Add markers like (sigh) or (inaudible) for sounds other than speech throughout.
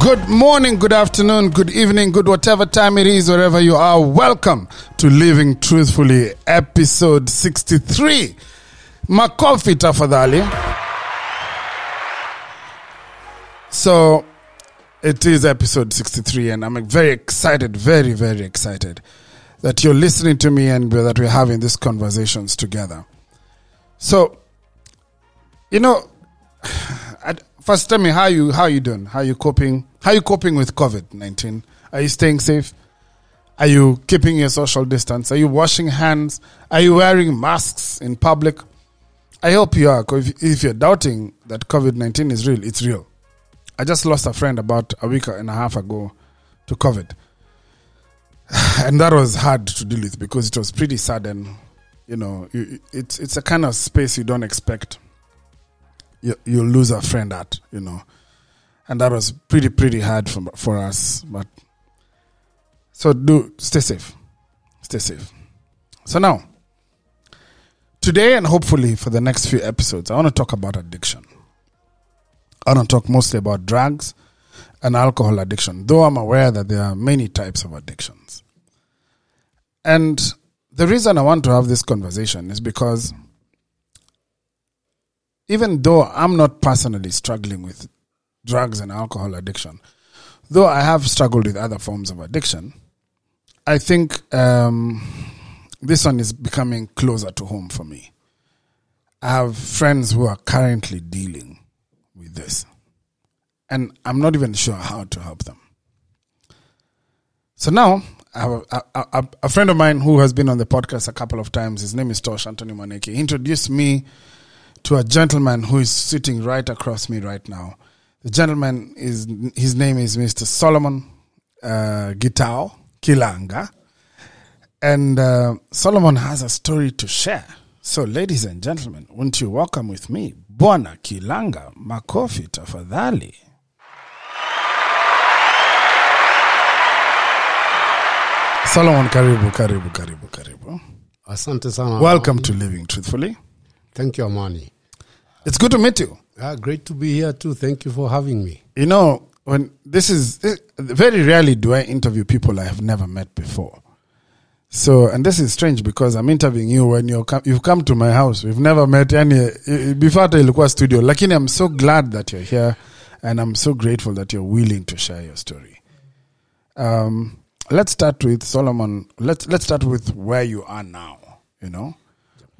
Good morning, good afternoon, good evening, good whatever time it is, wherever you are. Welcome to Living Truthfully, episode 63. Makofi tafadhali. So, it is episode 63, and I'm very excited, very, very excited that you're listening to me and that we're having these conversations together. So, you know, first tell me how you how you doing? How you coping? How you coping with COVID nineteen? Are you staying safe? Are you keeping your social distance? Are you washing hands? Are you wearing masks in public? I hope you are. If, if you're doubting that COVID nineteen is real, it's real. I just lost a friend about a week and a half ago to COVID, (sighs) and that was hard to deal with because it was pretty sudden. You know, it's it's a kind of space you don't expect you, you lose a friend at, you know. And that was pretty, pretty hard for, for us. But so do stay safe. Stay safe. So now, today and hopefully for the next few episodes, I want to talk about addiction. I want to talk mostly about drugs and alcohol addiction, though I'm aware that there are many types of addictions. And the reason I want to have this conversation is because even though I'm not personally struggling with drugs and alcohol addiction, though I have struggled with other forms of addiction, I think um, this one is becoming closer to home for me. I have friends who are currently dealing with this, and I'm not even sure how to help them. So now, I have a, a, a, friend of mine who has been on the podcast a couple of times. His name is Tosh Anthony Maneki. He introduced me to a gentleman who is sitting right across me right now. The gentleman is his name is Mr. Solomon uh, Gitau Kilanga, and uh, Solomon has a story to share. So, ladies and gentlemen, won't you welcome with me, Bwana Kilanga Makofi tafadhali. Solomon, karibu, karibu, karibu, karibu. Asante sana. Welcome to Living Truthfully. Thank you, Amani. It's good to meet you. Ah, great to be here too. Thank you for having me. You know, when this is this, very rarely do I interview people I have never met before. So, and this is strange because I'm interviewing you when you come, you've come to my house. We've never met any before the ilikuwa studio. Lakini I'm so glad that you're here, and I'm so grateful that you're willing to share your story. Um, let's start with Solomon. Let's let's start with where you are now. You know,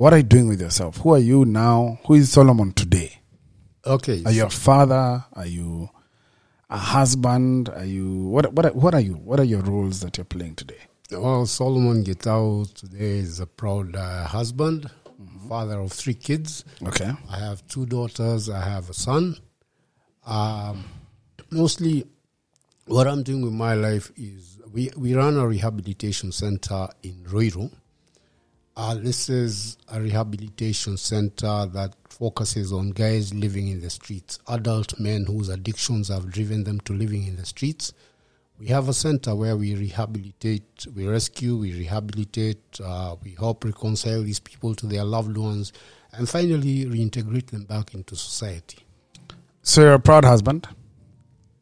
what are you doing with yourself? Who are you now? Who is Solomon today? Okay. Are you a father? Are you a husband? Are you what? What? What are you? What are your roles that you're playing today? Well, Solomon Gitau today is a proud uh, husband, father of three kids. Okay. I have two daughters. I have a son. Um, mostly, what I'm doing with my life is we, we run a rehabilitation center in Ruiru. Uh, this is a rehabilitation center that focuses on guys living in the streets, adult men whose addictions have driven them to living in the streets. We have a center where we rehabilitate, we rescue, we rehabilitate, uh, we help reconcile these people to their loved ones, and finally reintegrate them back into society. So you're a proud husband,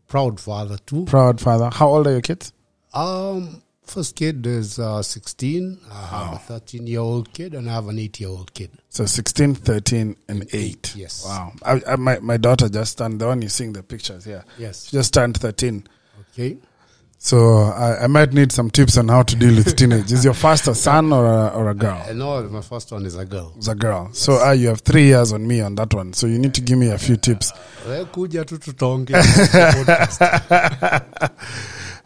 Proud father too. proud father. How old are your kids? Um, first kid is uh, 16. I have a 13 year old kid, and I have an 8 year old kid. So 16, 13, and 8. yes. Wow. I, I, my, my daughter just turned, the one you're seeing the pictures here. Yes. She just turned 13. Okay. So I, I might need some tips on how to deal with teenage. Is your first a son or a, or a girl? And no, my first one is a girl. It's a girl. So uh, you have three years on me on that one. So you need to give me a few tips. Wewe kuja tu tutaongea. (laughs)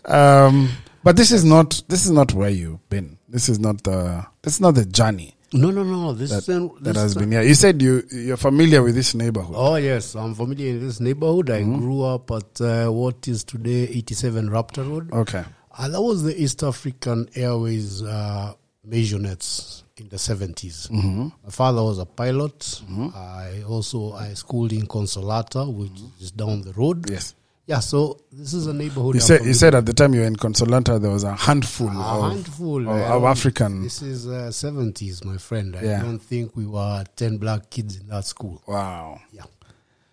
Um, but this is not this is not where you've been. This is not the this is not the journey No, no, no. This that, an- that has been here. You said you you're familiar with this neighborhood. Oh yes, I'm familiar in this neighborhood. I grew up at uh, what is today 87 Raptor Road. Okay. Uh, that was the East African Airways uh, Maisonets in the 70s. My father was a pilot. I also I schooled in Consolata, which is down the road. Yes. Yeah, so this is a neighborhood. You said you said at the time you were in Consolata there was a handful A of, handful of, uh, of African. This is uh, 70s, my friend. I Yeah. don't think we were 10 black kids in that school. Wow. Yeah.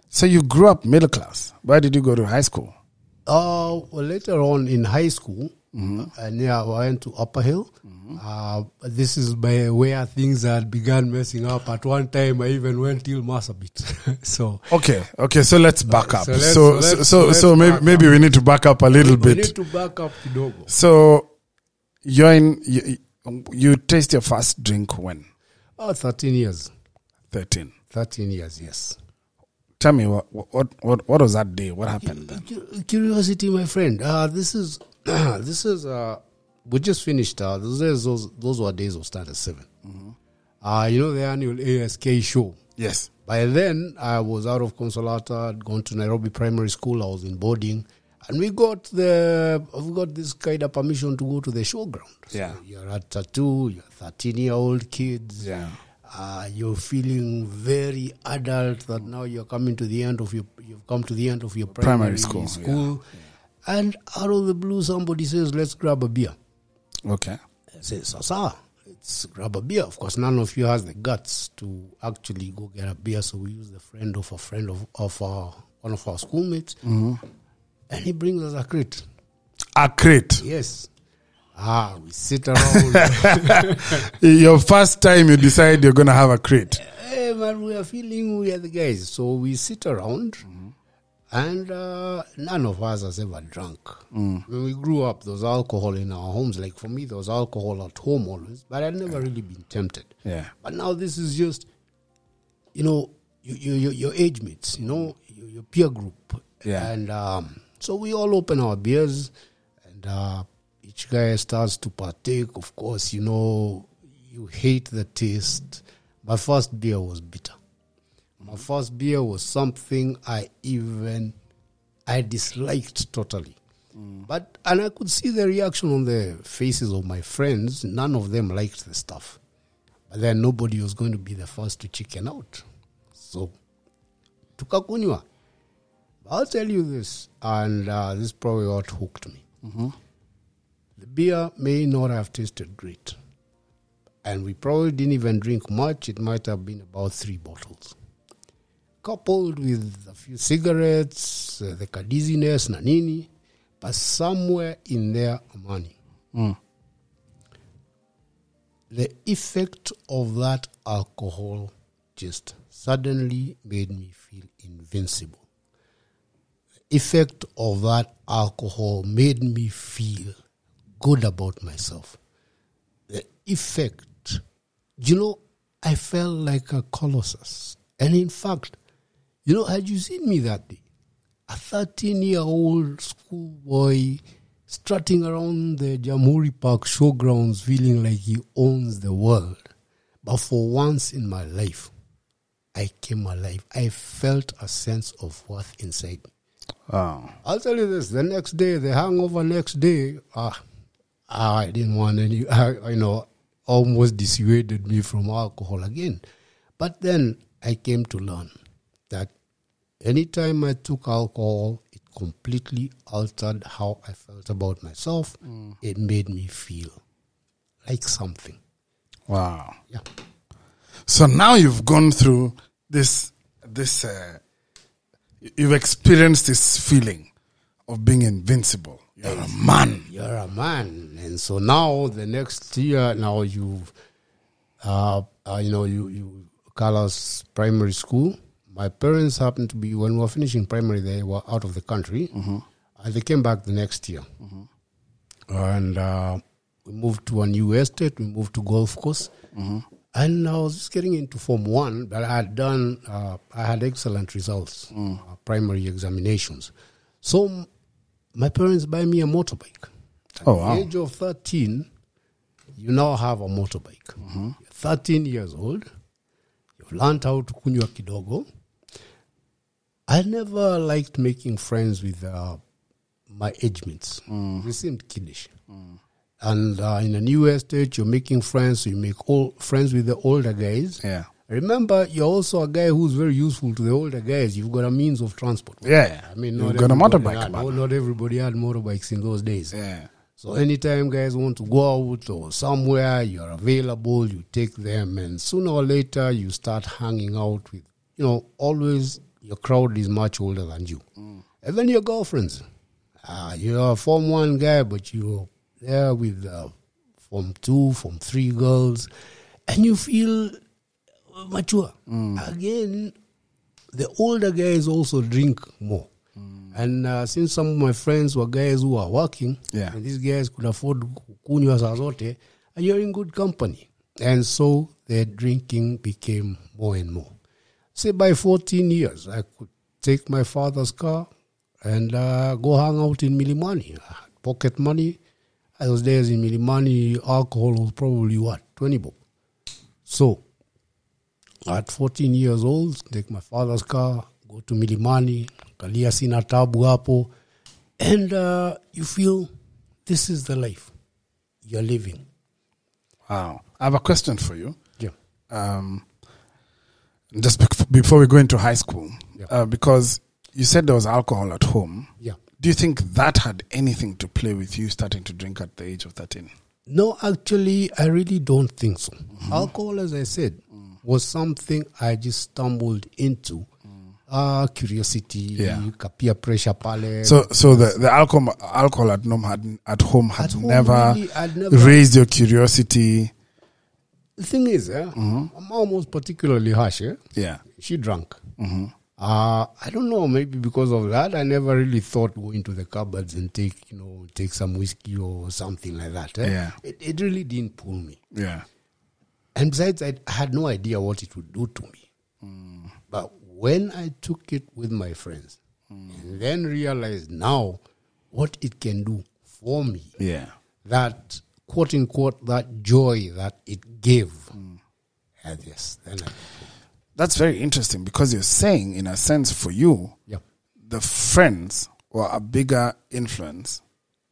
So you grew up middle class. Where did you go to high school? Uh, well, later on in high school, and yeah, I went to Upper Hill. Uh, this is by where things had begun messing up. At one time, I even went till Marsabit. (laughs) so Okay, okay. So let's back up. so So, let's- so, let's- so, let's so maybe, maybe we need to back up a little we bit. need to back up Kidogo. So you're in. You, you taste your first drink when Oh, 13 years. thirteen. 13 years, yes. Tell me what what what what was that day? What happened then? Curiosity, my friend. Uh, this is (clears throat) this is uh, we just finished. Uh, those those those were days of Standard 7 Uh, you know the annual ASK show. Yes. By then, I was out of Consolata. I'd gone to Nairobi Primary School. I was in boarding, and we got the we got this kind of permission to go to the showground. So Yeah. you're at tattoo. You're 13 year old kids. Yeah. Uh, you're feeling very adult that now you're coming to the end of your you've come to the end of your primary, Primary school, school. And out of the blue somebody says let's grab a beer. Okay. I say sasa let's grab a beer. Of course none of you has the guts to actually go get a beer so we use the friend of a friend of, of our, one of our schoolmates. Mm-hmm. And he brings us a crate. A crate. yes. Ah we sit around. (laughs) Your first time you decide you're gonna have a crate. hey man, we are feeling we are the guys. So we sit around, mm-hmm. And uh, none of us has ever drunk. When we grew up, there was alcohol in our homes. Like for me, there was alcohol at home always, but I'd never really been tempted. Yeah. But now this is just, you know, you, you, you, your age mates, you know, your, your peer group. Yeah. And um, so we all open our beers, and uh, each guy starts to partake. Of course, you know, you hate the taste. My first beer was bitter. My first beer was something I even I disliked totally. But and I could see the reaction on the faces of my friends. None of them liked the stuff. But then nobody was going to be the first to chicken out. So tukakunywa. I'll tell you this, and uh, this is probably what hooked me. The beer may not have tasted great, and we probably didn't even drink much. It might have been about three bottles, coupled with a few cigarettes, uh, the dizziness, na nini, but somewhere in there, money. The effect of that alcohol just suddenly made me feel invincible. The effect of that alcohol made me feel good about myself. The effect, you know, I felt like a colossus. And in fact, you know, had you seen me that day, a 13 year old schoolboy strutting around the Jamhuri Park showgrounds feeling like he owns the world. But for once in my life, I came alive. I felt a sense of worth inside me. Oh. I'll tell you this: the next day, the hangover next day, ah, I didn't want any. I, you know, almost dissuaded me from alcohol again. But then I came to learn that anytime I took alcohol, it completely altered how I felt about myself. It made me feel like something. Wow. Yeah. So now you've gone through this this uh, you've experienced this feeling of being invincible. You're a man. you're a man and so now the next year now you uh, uh you know you you Carlos primary school my parents happened to be when we were finishing primary they were out of the country. And they came back the next year. And uh, we moved to a new estate. We moved to golf course. And I was just getting into Form 1 but I had done uh, I had excellent results uh, primary examinations. So m- my parents buy me a motorbike. At Oh, the wow. age of 13, you now have a motorbike. You're 13 years old. You've learned how to kunywa kidogo. I never liked making friends with uh, my age mates. They seemed kiddish. And uh, in a new estate, you're making friends. So you make all friends with the older guys. Yeah. Remember, you're also a guy who's very useful to the older guys. You've got a means of transport. Yeah. I mean, you've not got a everybody motorbike. Had, man. not everybody had motorbikes in those days. Yeah. So anytime guys want to go out or somewhere, you're available, you take them, and sooner or later you start hanging out with, you know, always your crowd is much older than you. Even your girlfriends. Uh, you're a Form 1 guy, but you're there with uh, Form 2, Form 3 girls, and you feel mature. Again, the older guys also drink more. And uh, since some of my friends were guys who are working, Yeah. and these guys could afford kunywa saa zote, and you're in good company. And so their drinking became more and more. Say by 14 years, I could take my father's car and uh, go hang out in Milimani. I had pocket money. I Those days in Milimani, alcohol was probably what, 20 bob. So at 14 years old, take my father's car, go to Milimani, kalia sina tabu hapo, and uh, you feel this is the life you're living. Wow. I have a question for you. Yeah. Um, just before we go into high school, Yeah. uh, because you said there was alcohol at home. Yeah. Do you think that had anything to play with you starting to drink at the age of 13? No, actually, I really don't think so. Alcohol, as I said, was something I just stumbled into. Uh, curiosity, Yeah. kapia pressure pale. So, so the, the alcohol, alcohol at home had, at home had At home, never, really, never- raised your curiosity. The thing is, eh, my mom was particularly harsh. Eh? Yeah. She drank. Uh, I don't know, maybe because of that, I never really thought going to the cupboards and take, you know, take some whiskey or something like that. eh. Yeah. It, it really didn't pull me. Yeah. And besides, I had no idea what it would do to me. But when I took it with my friends, and then realized now what it can do for me, Yeah. that quote unquote, that joy that it gave. And yes, then I, That's very interesting because you're saying, in a sense, for you, yeah. the friends were a bigger influence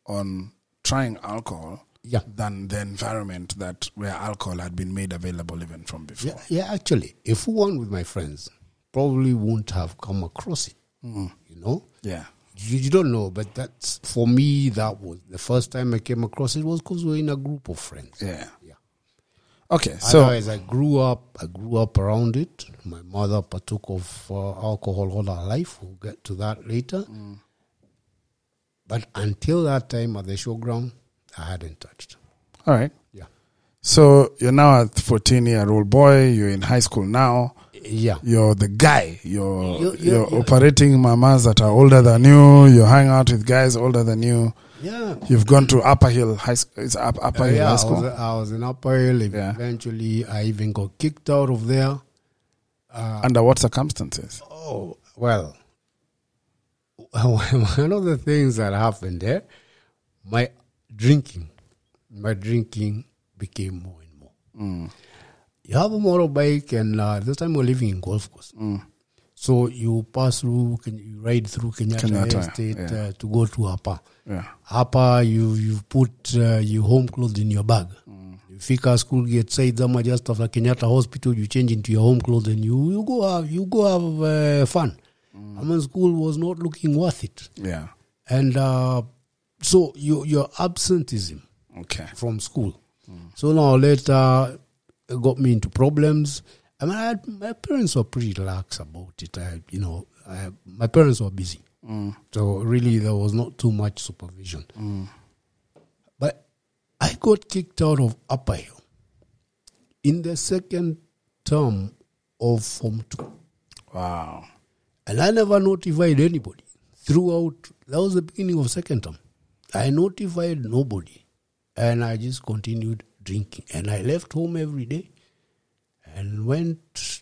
on trying alcohol Yeah. than the environment that where alcohol had been made available even from before. Yeah, yeah, actually, if we went with my friends, probably wouldn't have come across it. Mm. You know? Yeah. You, you don't know, but that's for me. That was the first time I came across it was because we're in a group of friends. Yeah. Yeah. Okay. So as I grew up. I grew up around it. My mother partook of uh, alcohol all her life. We'll get to that later. But until that time at the showground, I hadn't touched. all right. Yeah. So you're now a 14 year old boy. You're in high school now. Yeah. You're the guy. You're You're- you're, you're- operating mamas that are older than you. You hang out with guys older than you. Yeah. You've gone to Upper Hill High School. It's up, Upper Uh, Hill yeah, High I School. was, I was in Upper Hill. Yeah. Eventually, I even got kicked out of there. Under what circumstances? Oh, well, (laughs) one of the things that happened there, my drinking, my drinking became more and more. You have a motorbike, and uh, this time we're living in Golf Course. So you pass through, you ride through Kenyatta, Kenyatta, Estate yeah. uh, to go to Apa. Yeah. Hapa you you put uh, your home clothes in your bag. You fika school get side ama just after Kenyatta Hospital, you change into your home clothes and you you go have you go have uh, fun. I mean, school was not looking worth it, Yeah. and uh, so your your absenteeism Okay. from school. So now later got me into problems. I mean, I had, my parents were pretty lax about it. I, you know, I, my parents were busy, mm. so really there was not too much supervision. Mm. But I got kicked out of Upper Hill in the second term of Form Two, Wow. and I never notified anybody throughout. That was the beginning of second term. I notified nobody, and I just continued drinking. And I left home every day and went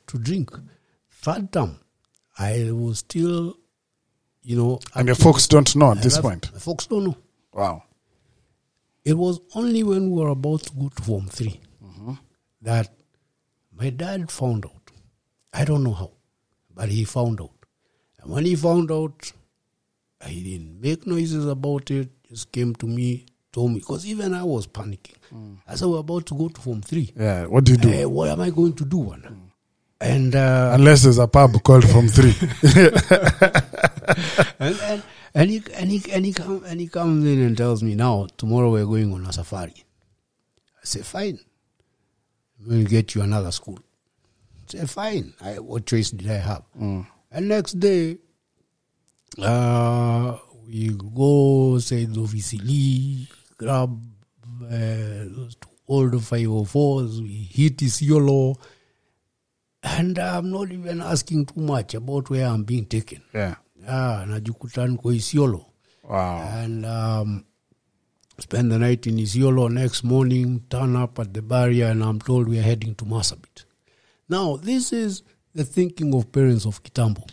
to drink. Third term, I was still, you know, And your folks don't know at this point. My folks don't know. Wow. It was only when we were about to go to Form 3 mm-hmm. that my dad found out. I don't know how, but he found out. And when he found out, he didn't make noises about it, just came to me, told me, because even I was panicking. I said, We're about to go to Form 3. Yeah. What do you do? Eh, what am I going to do? One? And, uh, Unless there's a pub called from three. (laughs) and, and, and, he, and, he, and, he come, and he comes in and tells me, Now, tomorrow we're going on a safari. I say, Fine. We'll get you another school. I say, Fine. I, what choice did I have? And next day, uh, We go say the Visili, grab uh, two old 504s, we hit Isiolo, and I'm not even asking too much about where I'm being taken. Yeah. Ah, najikuta niko Isiolo. Wow. And um, spend the night in Isiolo. Next morning, turn up at the barrier, and I'm told we are heading to Marsabit. Now, this is the thinking of parents of Kitambo.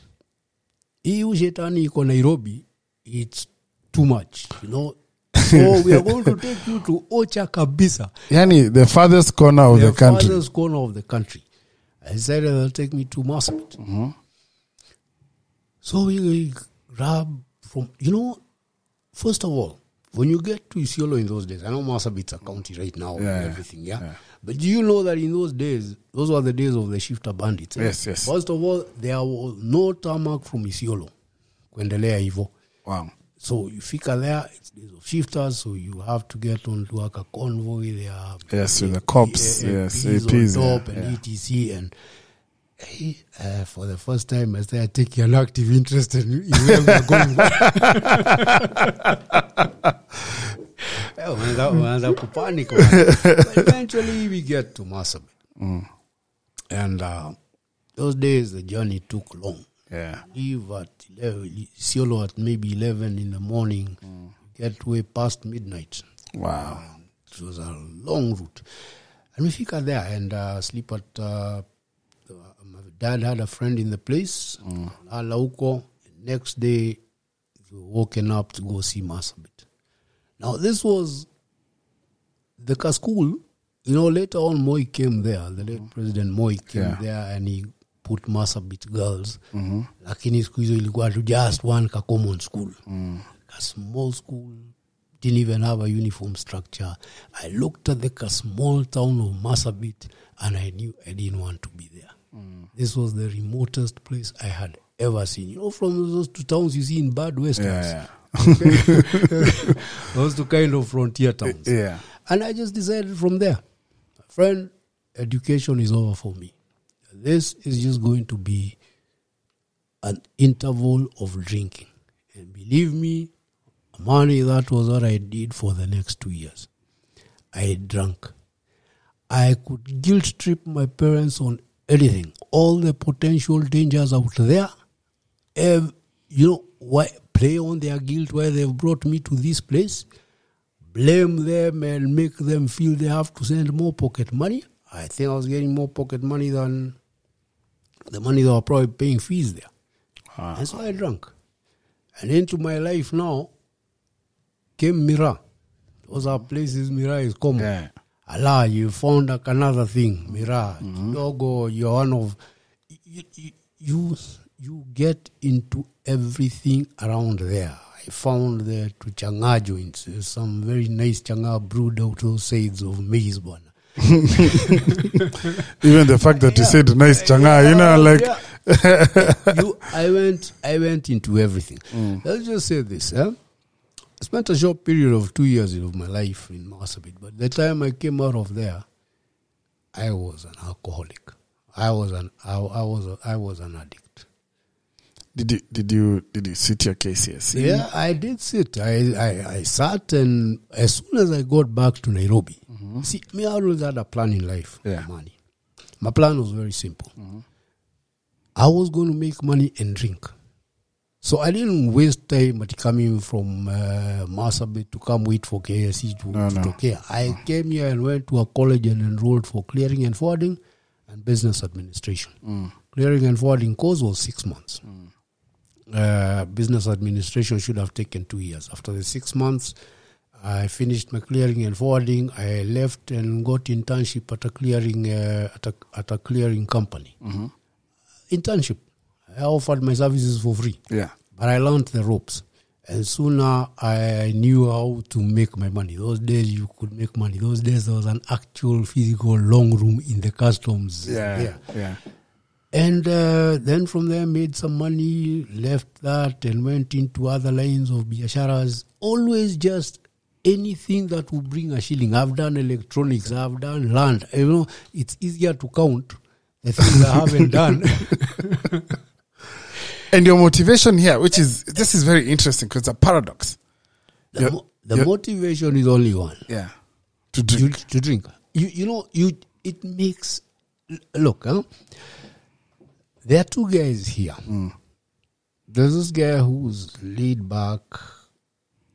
Hii ushetani iko Nairobi, it's too much, you know. So (laughs) we are going to (laughs) take you to Ocha Kabisa, Yani, the farthest corner of the, country. farthest corner of the country. I said they'll take me to Marsabit. Mm-hmm. So we grab from, you know, first of all, when you get to Isiolo in those days, I know Marsabit's a county right now Yeah, and everything, yeah? yeah. But do you know that in those days, those were the days of the shifter bandits? eh? Yes, yes. First of all, there was no tarmac from Isiolo. Kuendelea hivo. Wow. So you fika there, it's days of shiftas, so you have to get onto like a convoy. There are Yes, with the cops, yes, APs on top yeah, and yeah. etc. And hey, uh, for the first time, I started taking an active interest in, in where we are going. (laughs) Eh, unaanza- kupanic, eventually, we get to Marsabit. Mm. And uh, those days, the journey took long Yeah. leave at 11, Siolo at maybe 11 in the morning, get way past midnight. Wow. It was a long route. And we fika there and uh, sleep at, uh, the, my dad had a friend in the place, lala huko. Next day, we were woken up to go see Marsabit. Now, this was the school. You know, later on, Moi came there. The late President Moi came Yeah. there and he put Marsabit girls. Mm-hmm. Lakini siku hizo ilikuwa tu just one ka common school. Mm. A small school, didn't even have a uniform structure. I looked at the ka small town of Marsabit and I knew I didn't want to be there. Mm. This was the remotest place I had ever seen. You know, from those two towns you see in bad westerns. Yeah. (laughs) (laughs) those two kind of frontier towns. Yeah. And I just decided from there, friend, education is over for me. This is just going to be an interval of drinking. And believe me, money, that was what I did for the next two years. I drank. I could guilt trip my parents on anything, all the potential dangers out there. Ev- you know, why play on their guilt why they've brought me to this place, blame them and make them feel they have to send more pocket money. I think I was getting more pocket money than the money they were probably paying fees there. Ah. And so I drank. And into my life now came miraa. Those are places miraa is common. Yeah. Allah, you found like another thing, miraa. Mm-hmm. Logo, you're one of you, you, you get into everything around there. I found the to chang'aa joints, some very nice chang'aa brewed out those sides of maize bwana. (laughs) Even the fact that you said nice chang'aa, you know, like, Yeah. you, (laughs) I went, I went into everything. Let's just say this. Eh? I spent a short period of two years of my life in Marsabit, but the time I came out of there, I was an alcoholic. I was an, I, I was, a, I was an addict. Did you, did you, did you sit your KCSE? Yeah, I did sit. I, I, I sat, and as soon as I got back to Nairobi, mm-hmm. see, me, I always had a plan in life. for Yeah. money. My plan was very simple. Mm-hmm. I was going to make money and drink. So I didn't waste time at coming from uh, to come wait for KSC to, No, to no. here. I mm-hmm. came here and went to a college and enrolled for clearing and forwarding and business administration. Mm. Clearing and forwarding course was six months. Mm. Uh, business administration should have taken two years. After the six months, I finished my clearing and forwarding. I left and got internship at a clearing uh, at a at a clearing company. Internship. I offered my services for free, Yeah. but I learned the ropes. And sooner I knew how to make my money. Those days you could make money. Those days there was an actual physical long room in the customs. Yeah. there. Yeah. And uh, then from there, made some money, left that, and went into other lines of biasharas. Always just anything that will bring a shilling. I've done electronics, I've done land. You know, it's easier to count the things I haven't (laughs) done. And your motivation here, which is this is very interesting because it's a paradox. The, You're- mo- the you're- motivation is only one. Yeah. To You, drink. to drink. You you know you it makes look. Huh? There are two guys here. There's this guy who's laid back,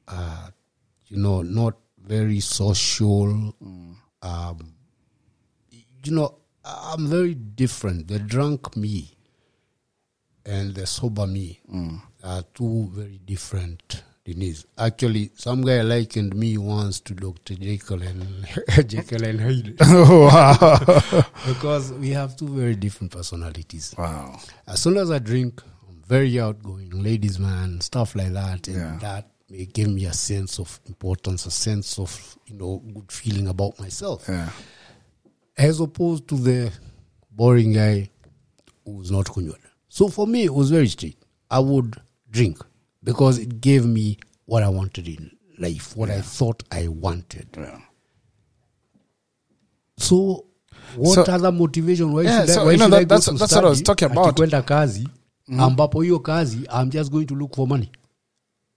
uh, you know, not very social. Um, you know, I'm very different. The drunk me and the sober me are two very different Denise. Actually, some guy likened me once to Dr. Jekyll and (laughs) Jekyll and Hyde (laughs) oh, wow. (laughs) because we have two very different personalities. wow. As soon as I drink, I'm very outgoing, ladies man, stuff like that, and Yeah. that may give me a sense of importance, a sense of you know good feeling about myself, Yeah. as opposed to the boring guy who's not kunywa. So for me, it was very straight. I would drink because it gave me what I wanted in life, what I thought I wanted. Yeah. So what So- other motivation? Why Yeah, should I, so, why you know, should that- I go that's- to that's what I was study talking about. kwenda kazi mm-hmm. ambapo hiyo kazi I'm just going to look for money.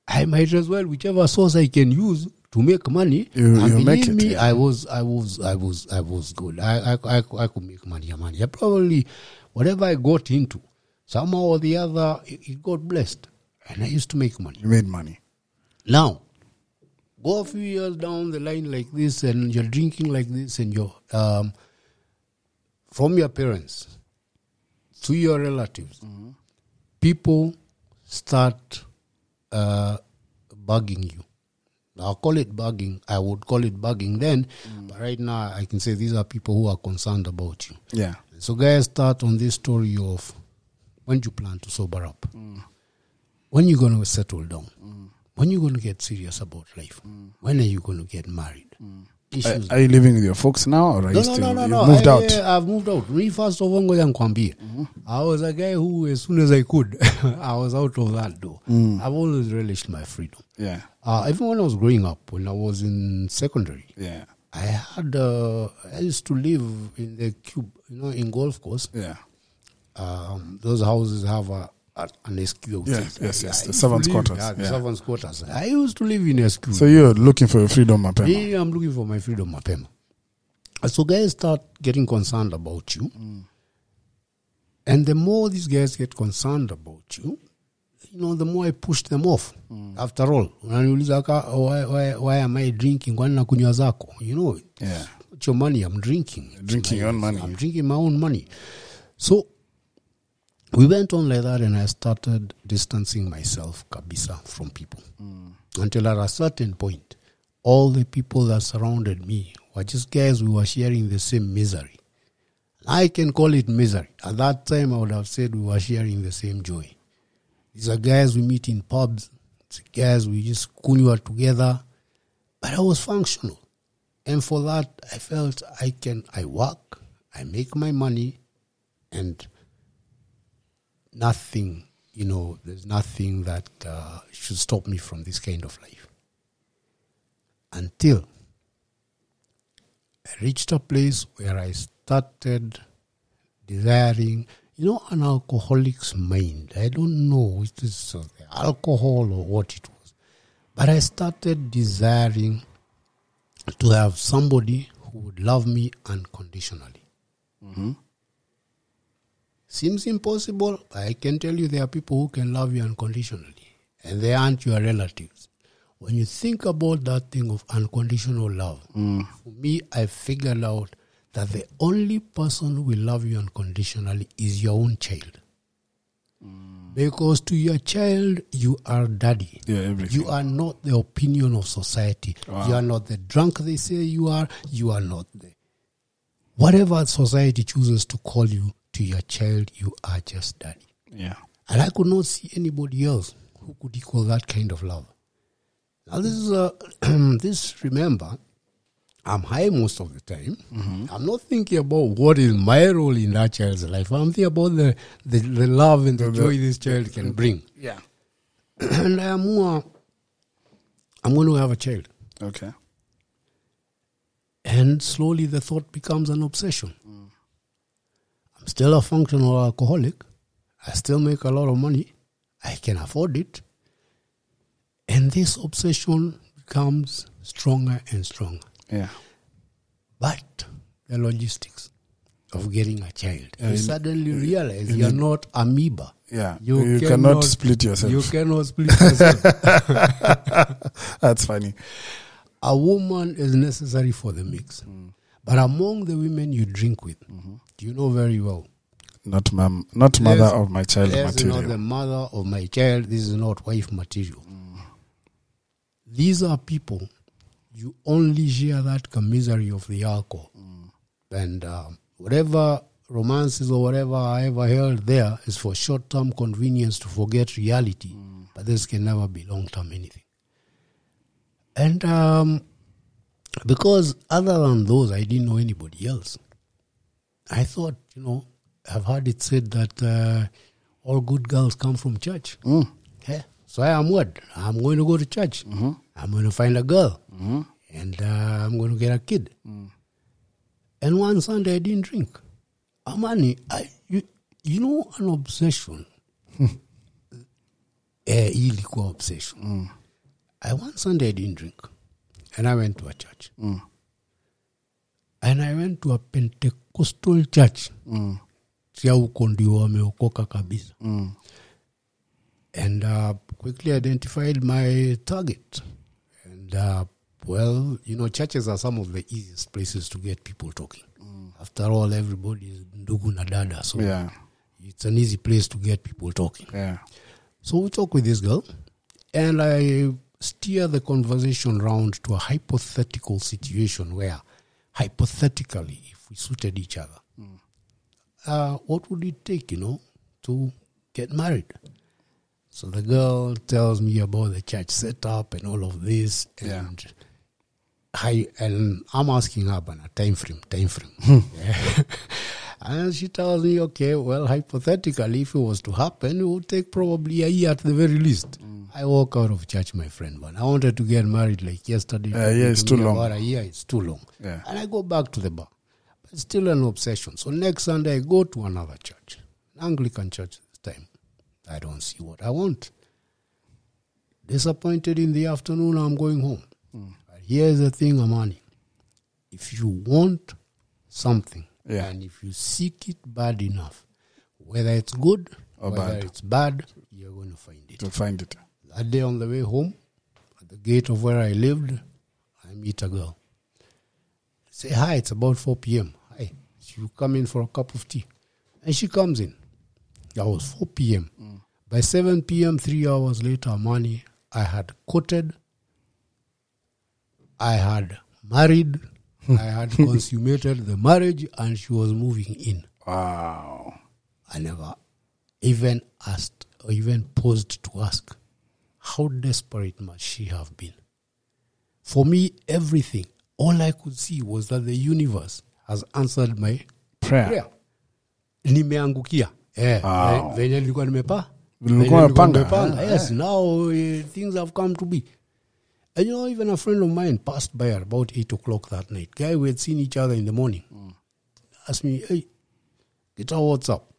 I might as well whichever source I can use to make money. You- and you make it, me, yeah. I was I was I was I was good. I I, I, I could make money. Money. I probably whatever I got into somehow or the other it, it got blessed, and I used to make money. You made money. Now, go a few years down the line like this, and you're drinking like this, and you're um, from your parents to your relatives, people start uh, bugging you. I'll call it bugging. I would call it bugging then, but right now I can say these are people who are concerned about you. Yeah. So guys start on this story of when you plan to sober up? When you gonna settle down? When you gonna get serious about life? When are you gonna get married? Are, Issues. are you living with your folks now or are no, you no, still no, no, no. moved I, out? I've moved out. Me first of all, ngoja nikwambie. I was a guy who, as soon as I could, (laughs) I was out of that door. I've always relished my freedom. Yeah. Uh, even when I was growing up, when I was in secondary, Yeah. I had uh, I used to live in the cube, you know, in golf course. Yeah. um, those houses have a an SQ. Yes, yes, yes, the servants' quarters, Yeah, the yeah. servants' quarters. I used to live in SQ. So you're looking for your freedom, Mapema. Me, I'm looking for my freedom, mapema. Uh, so guys start getting concerned about you, mm. and the more these guys get concerned about you, you know, the more I push them off. Mm. After all, unaniuliza why, why, why am I drinking? Kwani nakunywa zako? You know, Yeah. it's your money. I'm drinking. Drinking my- your own money. I'm drinking my own money. So we went on like that, and I started distancing myself, kabisa, from people. Mm. Until at a certain point, all the people that surrounded me were just guys who were sharing the same misery. I can call it misery. At that time, I would have said we were sharing the same joy. These are guys we meet in pubs. It's guys we just kunywa together. But I was functional. And for that, I felt I can, I work, I make my money, and nothing, you know, there's nothing that uh, should stop me from this kind of life. Until I reached a place where I started desiring, you know, an alcoholic's mind. I don't know this is alcohol or what it was, but I started desiring to have somebody who would love me unconditionally. Seems impossible. but I can tell you there are people who can love you unconditionally, and they aren't your relatives. When you think about that thing of unconditional love, mm. for me, I figured out that the only person who will love you unconditionally is your own child. Mm. Because to your child, you are daddy. Yeah. You are not the opinion of society. You are not the drunk they say you are. You are not the whatever society chooses to call you. To your child, you are just daddy. Yeah. And I could not see anybody else who could equal that kind of love. Now, this is uh, a, (clears throat) this, remember, I'm high most of the time. I'm not thinking about what is my role in that child's life. I'm thinking about the, the, the love and the joy this child can bring. Yeah. (clears throat) and I am more, I'm going to have a child. Okay. And slowly the thought becomes an obsession. Still a functional alcoholic. I still make a lot of money. I can afford it. And this obsession becomes stronger and stronger. Yeah. But the logistics of getting a child, Yeah, you suddenly realize you you're not amoeba. Yeah. You You, cannot- cannot split yourself. You cannot split yourself. (laughs) That's funny. a woman is necessary for the mix. Mm. But among the women you drink with, you know very well. Not mom, not mother of my child This is not the mother of my child. This is not wife material. These are people you only share that commissary of the alcohol. And um, whatever romances or whatever I ever held there is for short term convenience to forget reality. But this can never be long term anything. And um, because other than those, I didn't know anybody else. I thought, you know, I've heard it said that uh, all good girls come from church. Mm. Yeah. So I am what? I'm going to go to church. I'm going to find a girl. And uh, I'm going to get a kid. And one Sunday I didn't drink. Amani, I, you, you know an obsession. (laughs) eh, ilikuwa obsession. I one Sunday I didn't drink. And I went to a church. And I went to a Pentecostal church. Sia huko ndio wameokoka kabisa. And uh, quickly identified my target. And uh, well, you know, churches are some of the easiest places to get people talking. After all, everybody is ndugu na dada, so Yeah. it's an easy place to get people talking. Yeah. So we talk with this girl, and I steer the conversation round to a hypothetical situation where, hypothetically, if we suited each other, uh, what would it take, you know, to get married? So the girl tells me about the church setup and all of this, Yeah. and I and I'm asking her about a time frame, time frame. (laughs) And she tells me, okay, well, hypothetically, if it was to happen, it would take probably a year at the very least. I walk out of church, my friend, but I wanted to get married like yesterday. Uh, yeah, it's too long. About a year, it's too long. Yeah. And I go back to the bar. But it's still an obsession. So next Sunday, I go to another church, an Anglican church this time. I don't see what I want. Disappointed in the afternoon, I'm going home. But here's the thing, Amani. If you want something, Yeah. and if you seek it bad enough, whether it's good Or whether bad. it's bad, you're going to find it. To find it. That day on the way home, at the gate of where I lived, I meet a girl. Say hi, it's about 4 p.m. Hi, you come in for a cup of tea. And she comes in. That was 4 p.m. By 7 p.m., three hours later, money, I had courted, I had married, I had (laughs) consummated the marriage, and she was moving in. Wow. I never even asked or even paused to ask, how desperate must she have been? For me, everything, all I could see was that the universe has answered my Prayer. prayer. Nimeangukia. Eh, Wow. ve- venye nilikuwa nimepa. Vile venye ulikuwa nilikuwa umepanga, nimepanga. eh, Yes, now uh, things have come to be. And you know, even a friend of mine passed by at about 8 o'clock that night. Guy, we had seen each other in the morning. Asked me, hey, Gitau, what's up?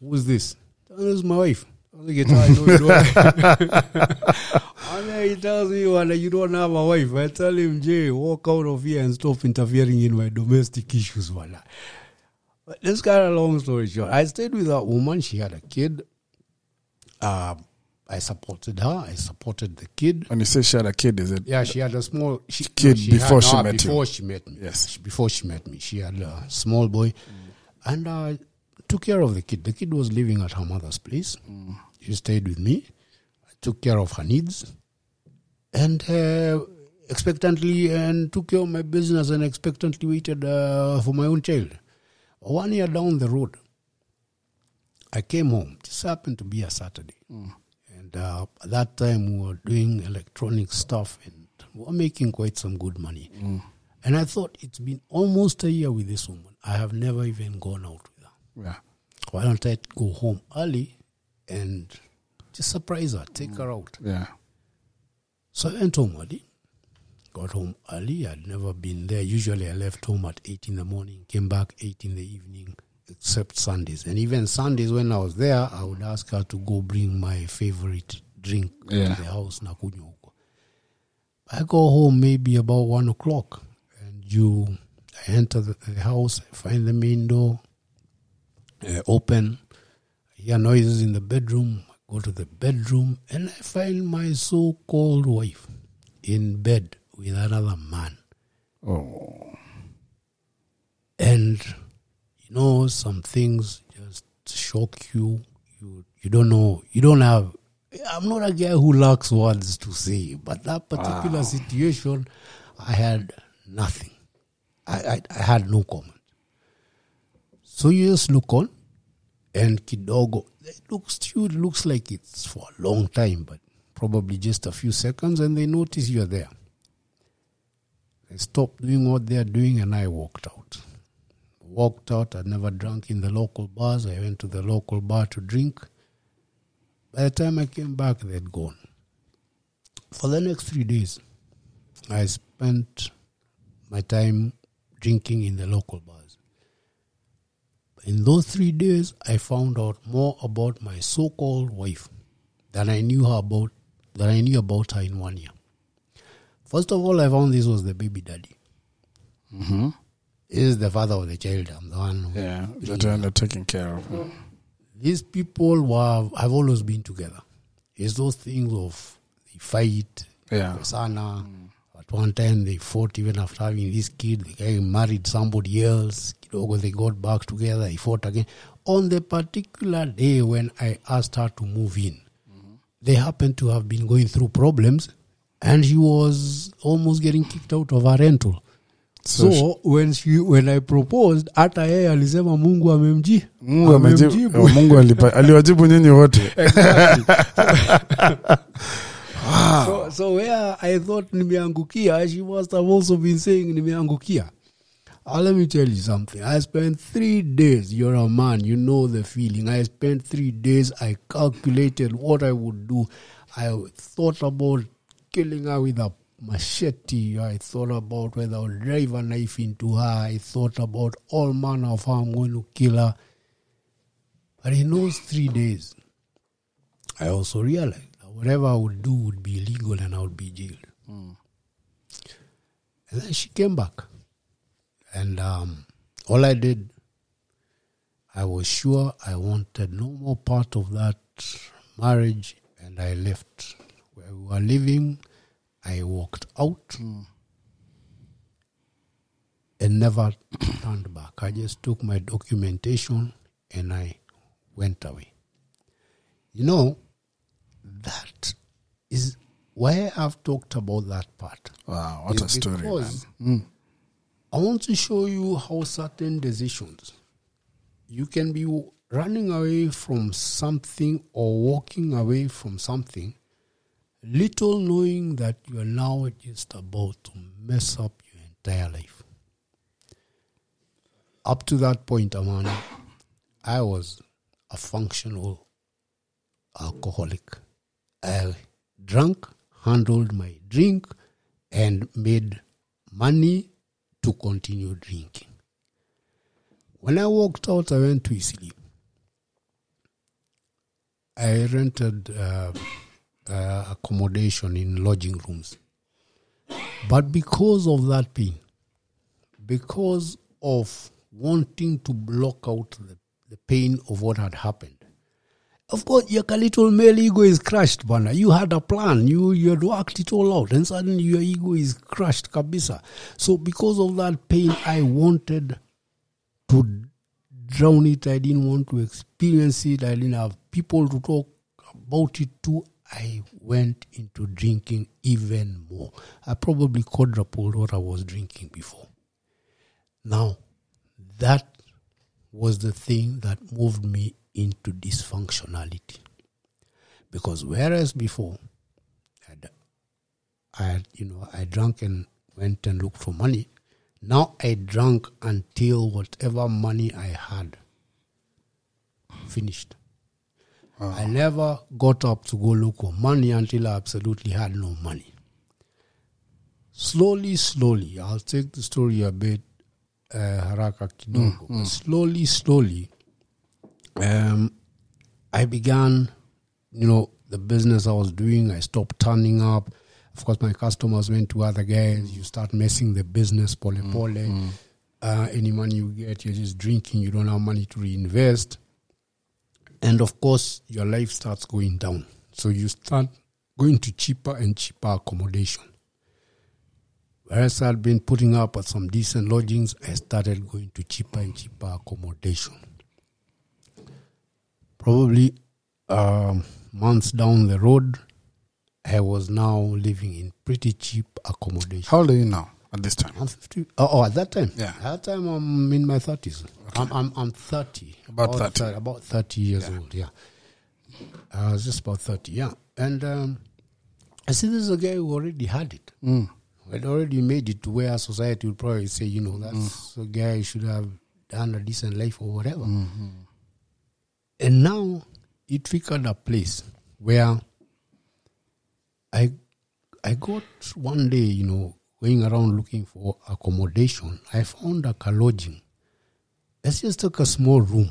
Who's this? "Oh, This is my wife. I was like, I know you don't. (laughs) and then he tells me, well, you don't have a wife. I tell him, Jay, walk out of here and stop interfering in my domestic issues. Wala. But this kind of long story short, I stayed with that woman. She had a kid. Um, I supported her. I supported the kid. And you say she had a kid, is it? Yeah, she had a small she, Kid she before had, she no, met you. before she met me. Yes. She- before she met me, she had a small boy, and uh, took care of the kid. The kid was living at her mother's place. She stayed with me. I took care of her needs, and uh, expectantly and took care of my business and expectantly waited uh, for my own child. One year down the road, I came home. This happened to be a Saturday. And uh, at that time, we were doing electronic stuff and we were making quite some good money. And I thought, it's been almost a year with this woman. I have never even gone out. Yeah. Why don't I go home early and just surprise her, take her out? Yeah. So I went home early. Got home early. I'd never been there. Usually I left home at 8 in the morning, came back 8 in the evening, except Sundays. And even Sundays, when I was there, I would ask her to go bring my favorite drink Yeah. to the house. nakunywa huko. I go home maybe about one o'clock, and you I enter the, the house, find the main door uh, open, I hear noises in the bedroom. I go to the bedroom, and I find my so-called wife in bed with another man. Oh. and you know some things just shock you. You you don't know. You don't have i'm not a guy who lacks words to say but that particular situation i had nothing. I, I i had no comment. So you just look on and kidogo it looks you looks like it's for a long time but probably just a few seconds and they notice you're there they stopped doing what they're doing and i walked out walked out. I'd never drunk in the local bars. I went to the local bar to drink. By the time I came back, they'd gone. For the next three days, I spent my time drinking in the local bars. In those three days, I found out more about my so-called wife than I knew her about than I knew about her in one year. First of all, I found this was the baby daddy. Mm-hmm. This is the father of the child. I'm the one. Who, Yeah, that up taking care of. These people were have always been together. It's those things of they fight, Yeah. sana. At one time they fought even after having this kid. The guy married somebody else. Kidogo they got back together. He fought again. On the particular day when I asked her to move in, they happened to have been going through problems, and she was almost getting kicked out of her rental. So So, when she when I proposed, hata yeye alisema Mungu amemji Mungu amejibu, oh, Mungu aliwajibu nyinyi wote. (laughs) So, so where I thought nimeangukia, she must have also been saying nimeangukia. Uh, let me tell you something. I spent three days. You're a man. You know the feeling. I spent three days. I calculated what I would do. I thought about killing her with a machete. I thought about whether I'll drive a knife into her. I thought about all manner of how I'm going to kill her. But in those three days, I also realized whatever I would do would be illegal and I would be jailed. And then she came back. And um, all I did, I was sure I wanted no more part of that marriage and I left. Where we were living, I walked out and never turned back. I just took my documentation and I went away. You know, that is why I've talked about that part. Wow, what a story, man. I want to show you how certain decisions you can be running away from something or walking away from something, little knowing that you are now just about to mess up your entire life. Up to that point, Amani, I was a functional alcoholic. I drank, handled my drink, and made money to continue drinking. When I walked out, I went to sleep. I rented uh, uh, accommodation in lodging rooms. But because of that pain, because of wanting to block out the, the pain of what had happened, of course, your little male ego is crushed, Bana. You had a plan. You you had worked it all out, and suddenly your ego is crushed, kabisa. So because of that pain, I wanted to drown it. I didn't want to experience it. I didn't have people to talk about it to. I went into drinking even more. I probably quadrupled what I was drinking before. Now, that was the thing that moved me into dysfunctionality. Because whereas before, I'd, I had, you know, I drank and went and looked for money. Now I drank until whatever money I had finished. Ah. I never got up to go look for money until I absolutely had no money. Slowly, slowly, I'll take the story a bit uh, haraka kidogo. Mm, but mm. Slowly, slowly, um, I began, you know, the business I was doing. I stopped turning up. Of course, my customers went to other guys. You start messing the business, pole pole. Uh, any money you get, you're just drinking. You don't have money to reinvest. And of course, your life starts going down. So you start going to cheaper and cheaper accommodation. Whereas I'd been putting up at some decent lodgings, I started going to cheaper and cheaper accommodation. Probably um, months down the road, I was now living in pretty cheap accommodation. How old are you now at this time? I'm 50. Oh, oh, at that time? Yeah. At that time, I'm in my 30s. I'm, I'm, I'm 30. About 30. thir- About 30 years old, yeah. I was just about 30, yeah. And um, I see this is a guy who already had it. Mm. Had already made it to where society would probably say, you know, that's a guy who should have done a decent life or whatever. And now it figured a place where I I got one day, you know, going around looking for accommodation. I found a car lodging. It's just like a small room,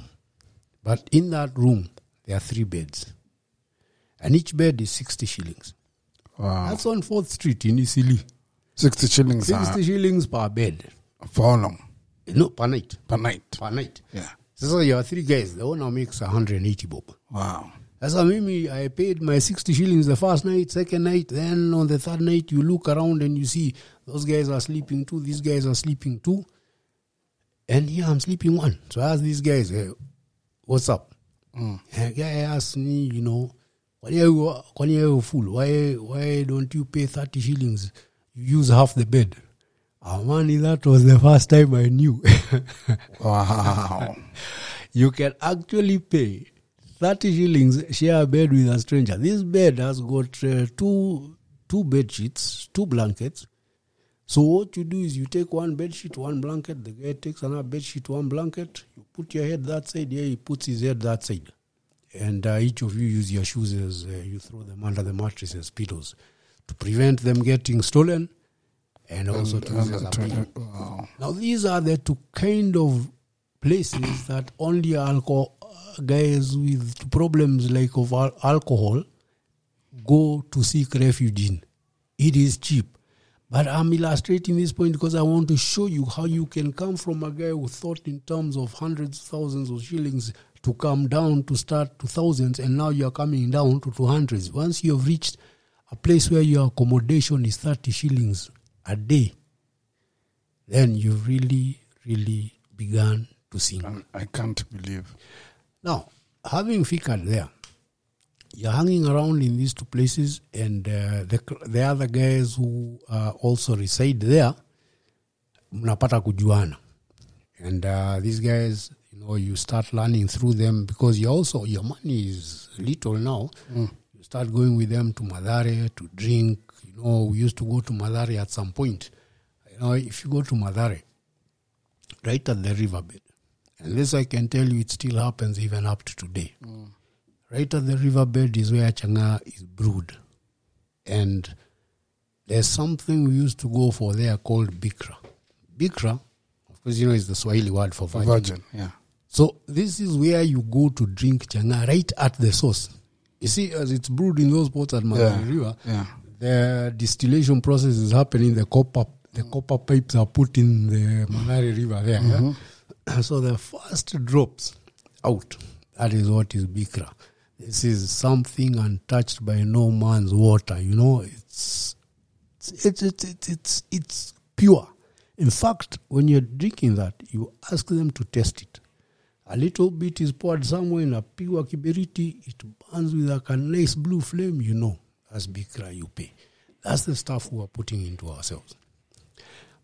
but in that room there are three beds, and each bed is sixty shillings. Wow. That's on Fourth Street in Eastleigh. 60 shillings Sixty uh, shillings per bed. for how long? No, per night. Per night. Per night. Yeah. So you have three guys. The owner makes 180 bob. Wow. How Mimi, I paid my 60 shillings the first night, second night, then on the third night, you look around and you see those guys are sleeping too, these guys are sleeping too. And here I'm sleeping one. So I asked these guys, hey, what's up? Mm. And the guy asked me, you know, why are you, why are you fool? Why, why don't you pay 30 shillings? You use half the bed. Man, that was the first time I knew. (laughs) Wow. you can actually pay 30 shillings share a bed with a stranger this bed has got uh, two two bed sheets two blankets so what you do is you take one bed sheet one blanket the guy takes another bed sheet one blanket you put your head that side yeah he puts his head that side and uh, each of you use your shoes as uh, you throw them under the mattress as pillows to prevent them getting stolen and also to use as a pillow. Wow. Now, these are the two kind of places that only alcohol guys with problems like of al- alcohol go to seek refuge in. It is cheap. But I'm illustrating this point because I want to show you how you can come from a guy who thought in terms of hundreds, thousands of shillings to come down to start to thousands, and now you're coming down to two hundreds. Once you have reached a place where your accommodation is 30 shillings a day, then you've really, really began to sing. I can't believe. Now, having figured there, you're hanging around in these two places, and uh, the, the other guys who uh, also reside there, mnapata kujuana. And uh, these guys, you know, you start learning through them because you also, your money is little now. You start going with them to Mathare to drink. You know, we used to go to Mathare at some point. You know, if you go to Mathare, right at the riverbed, and this I can tell you, it still happens even up to today. Right at the riverbed is where chang'aa is brewed, and there's something we used to go for there called bikra. Bikra, of course, you know, is the Swahili word for virgin. Virgin. Yeah. So this is where you go to drink chang'aa right at the source. You see, as it's brewed in those pots at Madari Yeah, River, yeah. The distillation process is happening. The copper, the copper pipes are put in the Manari River there. yeah. So the first drops out, that is what is Bikra. This is something untouched by no man's water. You know, it's it's it's it's it's, it's, it's pure. In fact, when you're drinking that, you ask them to test it. A little bit is poured somewhere in a pure kiberiti. It burns with like a nice blue flame. You know, that's Bikra you pay. That's the stuff we are putting into ourselves.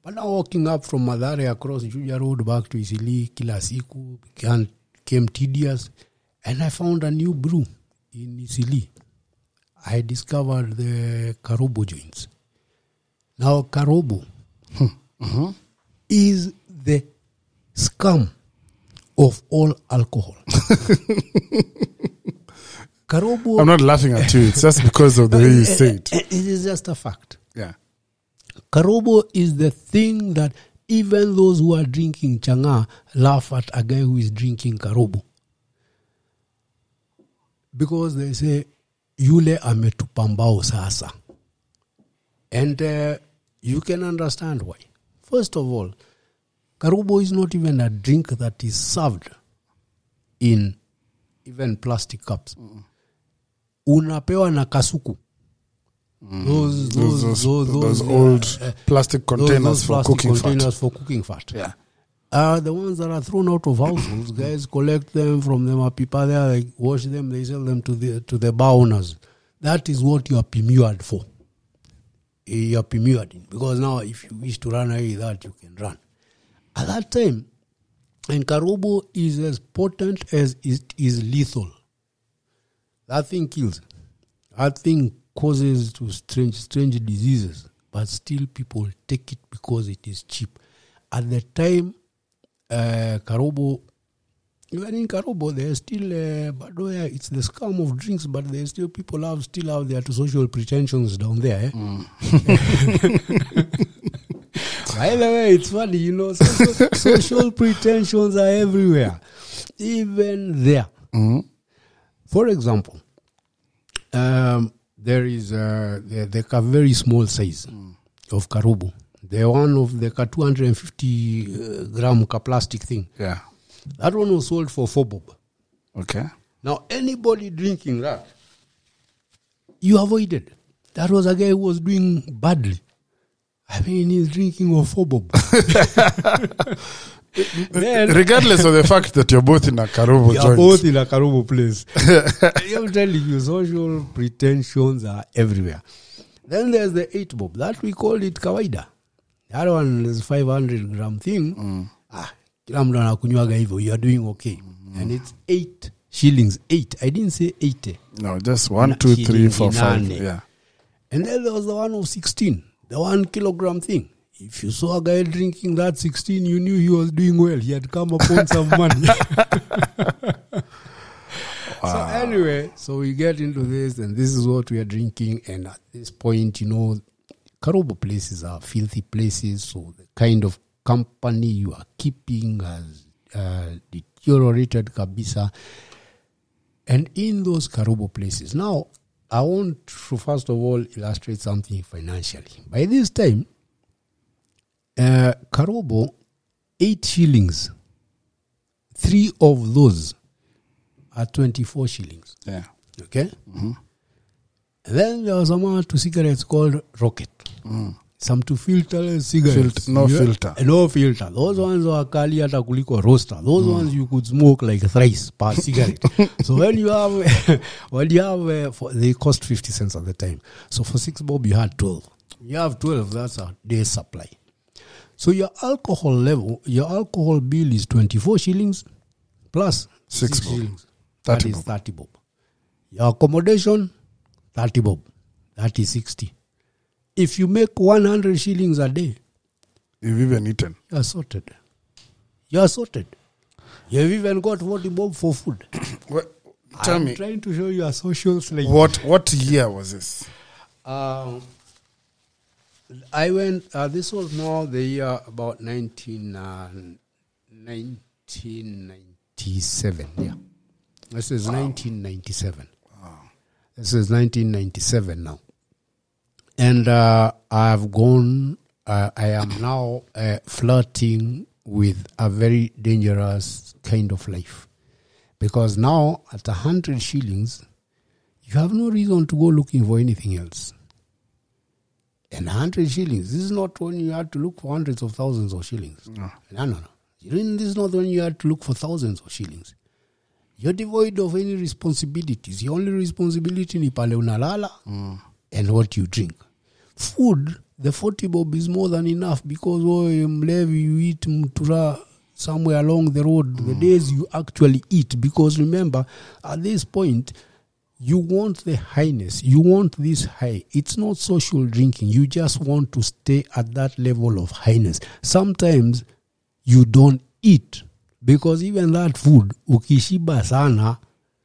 But now walking up from Mathare across Juja Road back to Eastleigh, kila siku began, came tedious, and I found a new brew in Eastleigh. I discovered the Karobo joints. Now, Karobo hmm, hmm, is the scum of all alcohol. (laughs) Karobo I'm not laughing at you. It's just because of the way you (laughs) say it. it is just a fact. Yeah. Karobo is the thing that even those who are drinking chang'aa laugh at a guy who is drinking karobo because they say yule ametupambao sasa and uh, you can understand why first of all karubo is not even a drink that is served in even plastic cups unapewa na kasuku those, Those, those, those, those, those uh, old uh, plastic those- containers those for plastic cooking containers fat. for cooking fat Yeah. are the ones that are thrown out of households. (coughs) Guys collect them from them. People there, they wash them, they sell them to the to the bar owners. That is what you are immured for. You are immured in because now, if you wish to run away with that, you can run. At that time, and Karobo is as potent as it is lethal. That thing kills. That thing causes to strange strange diseases, but still people take it because it is cheap. At the time, uh, Karobo, even in Karobo, there's still, uh, but oh yeah, it's the scum of drinks, but there's still people have still have their social pretensions down there. Eh? (laughs) By the way, it's funny, you know, social, social pretensions are everywhere, even there. Mhm. For example, um, there is a, the, the ka- very small size of karubu. The one of the ka 250 uh, gram plastic thing. Yeah. That one was sold for four bob. Okay. Now, anybody drinking that, you avoided. That was a guy who was doing badly. I mean, he's drinking a four bob. (laughs) (laughs) then, (laughs) Regardless of the fact that you're both in a Karubo you are joint. both in a Karubo place. (laughs) I'm telling you, social pretensions are everywhere. Then there's the eight bob. That we call it kawaida. That one is 500 gram thing. Ah, kila mtu anakunywaga hivyo. You are doing okay. And it's eight shillings. Eight. I didn't say 80. No, just one, two, three, four, five. Yeah. And then there was the one of 16, the one kilogram thing. If you saw a guy drinking that 16, you knew he was doing well. He had come upon some (laughs) money. So (laughs) anyway, so we get into this, and this is what we are drinking. And at this point, you know, Karobo places are filthy places. So the kind of company you are keeping has uh, deteriorated kabisa. And in those Karobo places, now I want to first of all illustrate something financially. By this time, uh, Karobo, eight shillings, three of those are 24 shillings. Yeah. Okay? And then there was some to cigarettes called Rocket. Some to filter cigarettes. Filter- no filter. No filter. Those ones were kali hata kuliko roaster. Those ones you could smoke like thrice per (laughs) cigarette. so when you have, (laughs) when you have, uh, for, they cost 50 cents at the time. So for six bob, you had 12. You have 12, that's a day's supply. So your alcohol level, your alcohol bill is 24 shillings plus Six bob. shillings. 30 That is bob. 30 bob. Your accommodation, 30 bob. That is 60. If you make 100 shillings a day, You've even eaten. you are sorted. You are sorted. You've even got 40 bob for food. (coughs) What, tell I'm me, trying to show you a social slave. what what year was this? Um, I went, uh, this was now the year about 19, uh, 1997. Yeah. This is 1997. This is 1997 now. And uh, I've gone, uh, I am now uh, flirting with a very dangerous kind of life. Because now, at a hundred shillings, you have no reason to go looking for anything else. And 100 shillings, this is not when you had to look for hundreds of thousands of shillings. No, no, no. Didn't- This is not when you had to look for thousands of shillings. You're devoid of any responsibilities. Your only responsibility ni pale unalala mm. and what you drink. Food, the 40 bob is more than enough because oh, mlevi, you eat mtura somewhere along the road. The mm. days you actually eat, because remember, at this point, you want the highness. You want this high. It's not social drinking. You just want to stay at that level of highness. Sometimes you don't eat because even that food, ukishiba sana,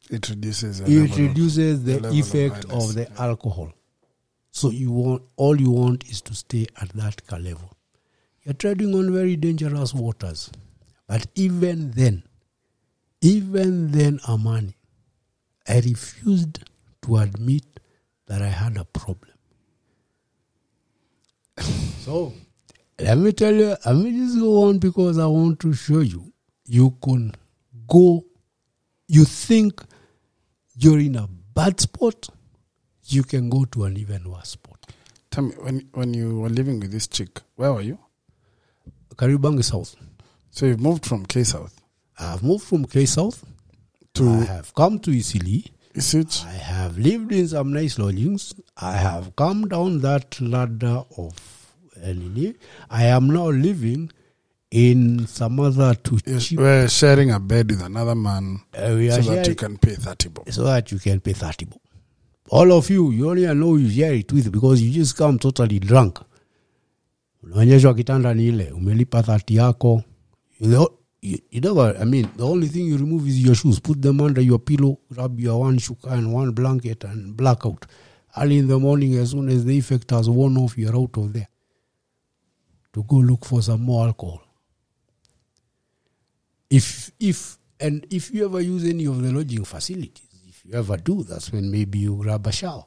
It reduces. the it of- reduces the, of effect of, highness, the alcohol. So you want all you want is to stay at that level. you're treading on very dangerous waters. But even then, even then, Amani, I refused to admit that I had a problem. (laughs) so, let me tell you, let me just go on because I want to show you. You can go, you think you're in a bad spot, you can go to an even worse spot. Tell me, when when you were living with this chick, where were you? Kariobangi South. So you moved from K South I've moved from K South. To I have come to Isili. Isuch. I have lived in some nice lodgings. I have come down that ladder of Elili. I am now living in some other two yes, cheap. were sharing a bed with another man Uh, we so sharing, that you can pay 30 bob. so that you can pay 30 bob. All of you, you only know you share it with because you just come totally drunk. Unaonyeshwa kitanda ni ile, umelipa 30 yako. You, you, I mean, the only thing you remove is your shoes. Put them under your pillow, grab your one shuka and one blanket and black out. Early in the morning, as soon as the effect has worn off, you're out of there. To go look for some more alcohol. If, if, and if you ever use any of the lodging facilities, if you ever do, that's when maybe you grab a shower.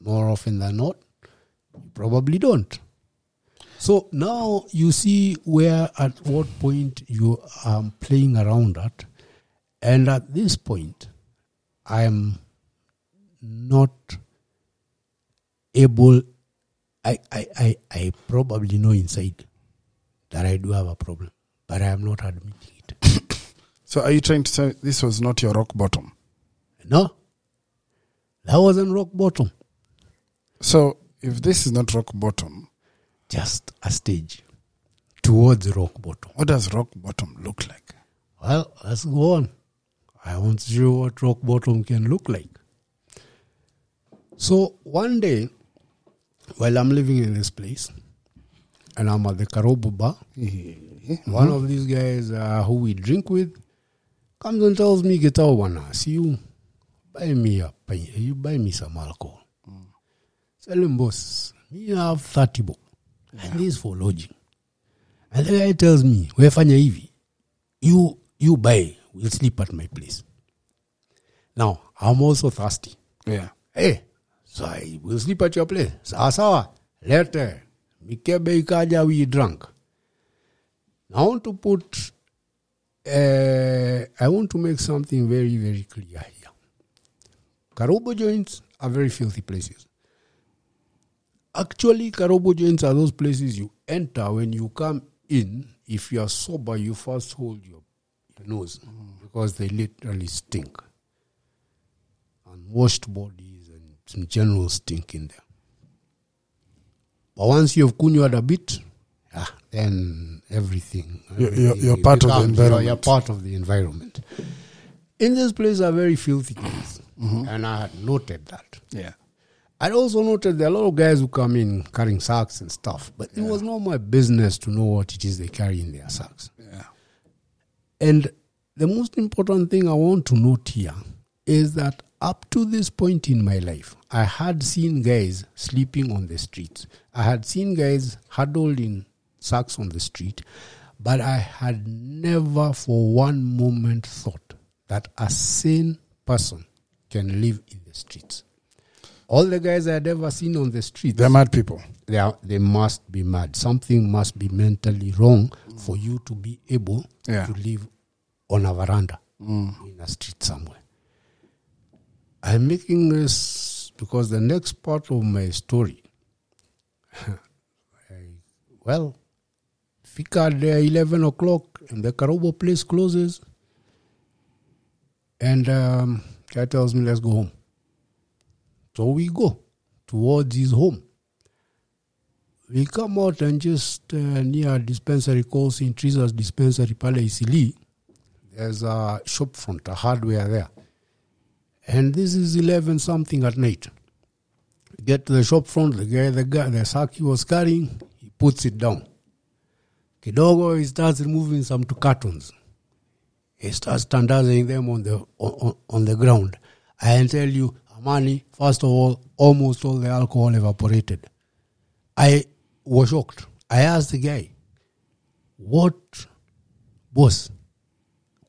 More often than not, you probably don't. So now you see where at what point you are playing around at. And at this point, I am not able, I, I, I, I probably know inside that I do have a problem, but I am not admitting it. (coughs) So are you trying to say this was not your rock bottom? No, that wasn't rock bottom, So if this is not rock bottom, just a stage towards rock bottom. what does rock bottom look like? Well, let's go on. I want to show what rock bottom can look like. So one day, while I'm living in this place, and I'm at the Karobo bar, one of these guys uh, who we drink with comes and tells me, "Get out, wana. See you, buy me a. You buy me some alcohol." Tell him, boss, me have thirty bob, and this for lodging. And the guy tells me, "Wefanya hivi, you you buy, we'll sleep at my place." Now I'm also thirsty. Yeah. Hey, so I will sleep at your place. Sawa sawa. Later, mikebe ikaja we drank. I want to put, uh, I want to make something very, very clear here. Karobo joints are very filthy places. Actually, Karobo joints are those places you enter when you come in. If you are sober, you first hold your, nose because they literally stink And washed bodies and some general stink in there. But once you've kunywa a bit, ah, then everything. You're- you're- you're part of the becomes- you're- environment. part of the environment. In this place are very filthy Mm-hmm. and I had noted that. Yeah. I'd also noted there are a lot of guys who come in carrying sacks and stuff, but it was not my business to know what it is they carry in their sacks. Yeah. And the most important thing I want to note here is that up to this point in my life, I had seen guys sleeping on the streets. I had seen guys huddled in sacks on the street, but I had never for one moment thought that a sane person can live in the streets. All the guys I had ever seen on the streets, They're mad people. they, are, they must be mad. Something must be mentally wrong for you to be able Yeah. to live on a veranda in a street somewhere. I'm making this because the next part of my story, (laughs) I, well, fika at 11 o'clock and the Karobo place closes. And um, guy tells me, let's go home. So we go towards his home. We come out and just uh, near dispensary called in Teresa's Dispensary, Pale Eastleigh. There's a shop front, a hardware there. And this is 11 something at night. Get to the shop front, the guy, the guy, the sack he was carrying, he puts it down. Kidogo, he starts removing some two cartons. He starts standardizing them on the on, on, the ground. I tell you, Amani, first of all, almost all the alcohol evaporated. I was shocked. I asked the guy, what boss?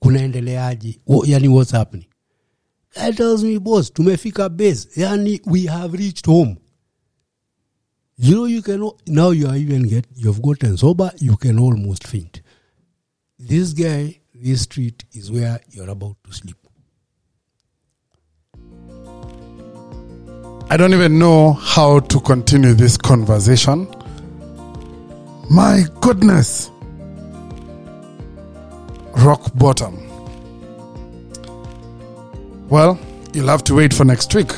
Kunaendeleaje? Yani what's happening? Guy tells me boss tumefika base. Yani we have reached home. You know you can now you are even get you've gotten sober you can almost faint. This guy this street is where you're about to sleep I don't even know how to continue this conversation. My goodness. Rock bottom. Well, you'll have to wait for next week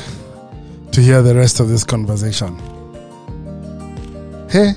to hear the rest of this conversation. Hey,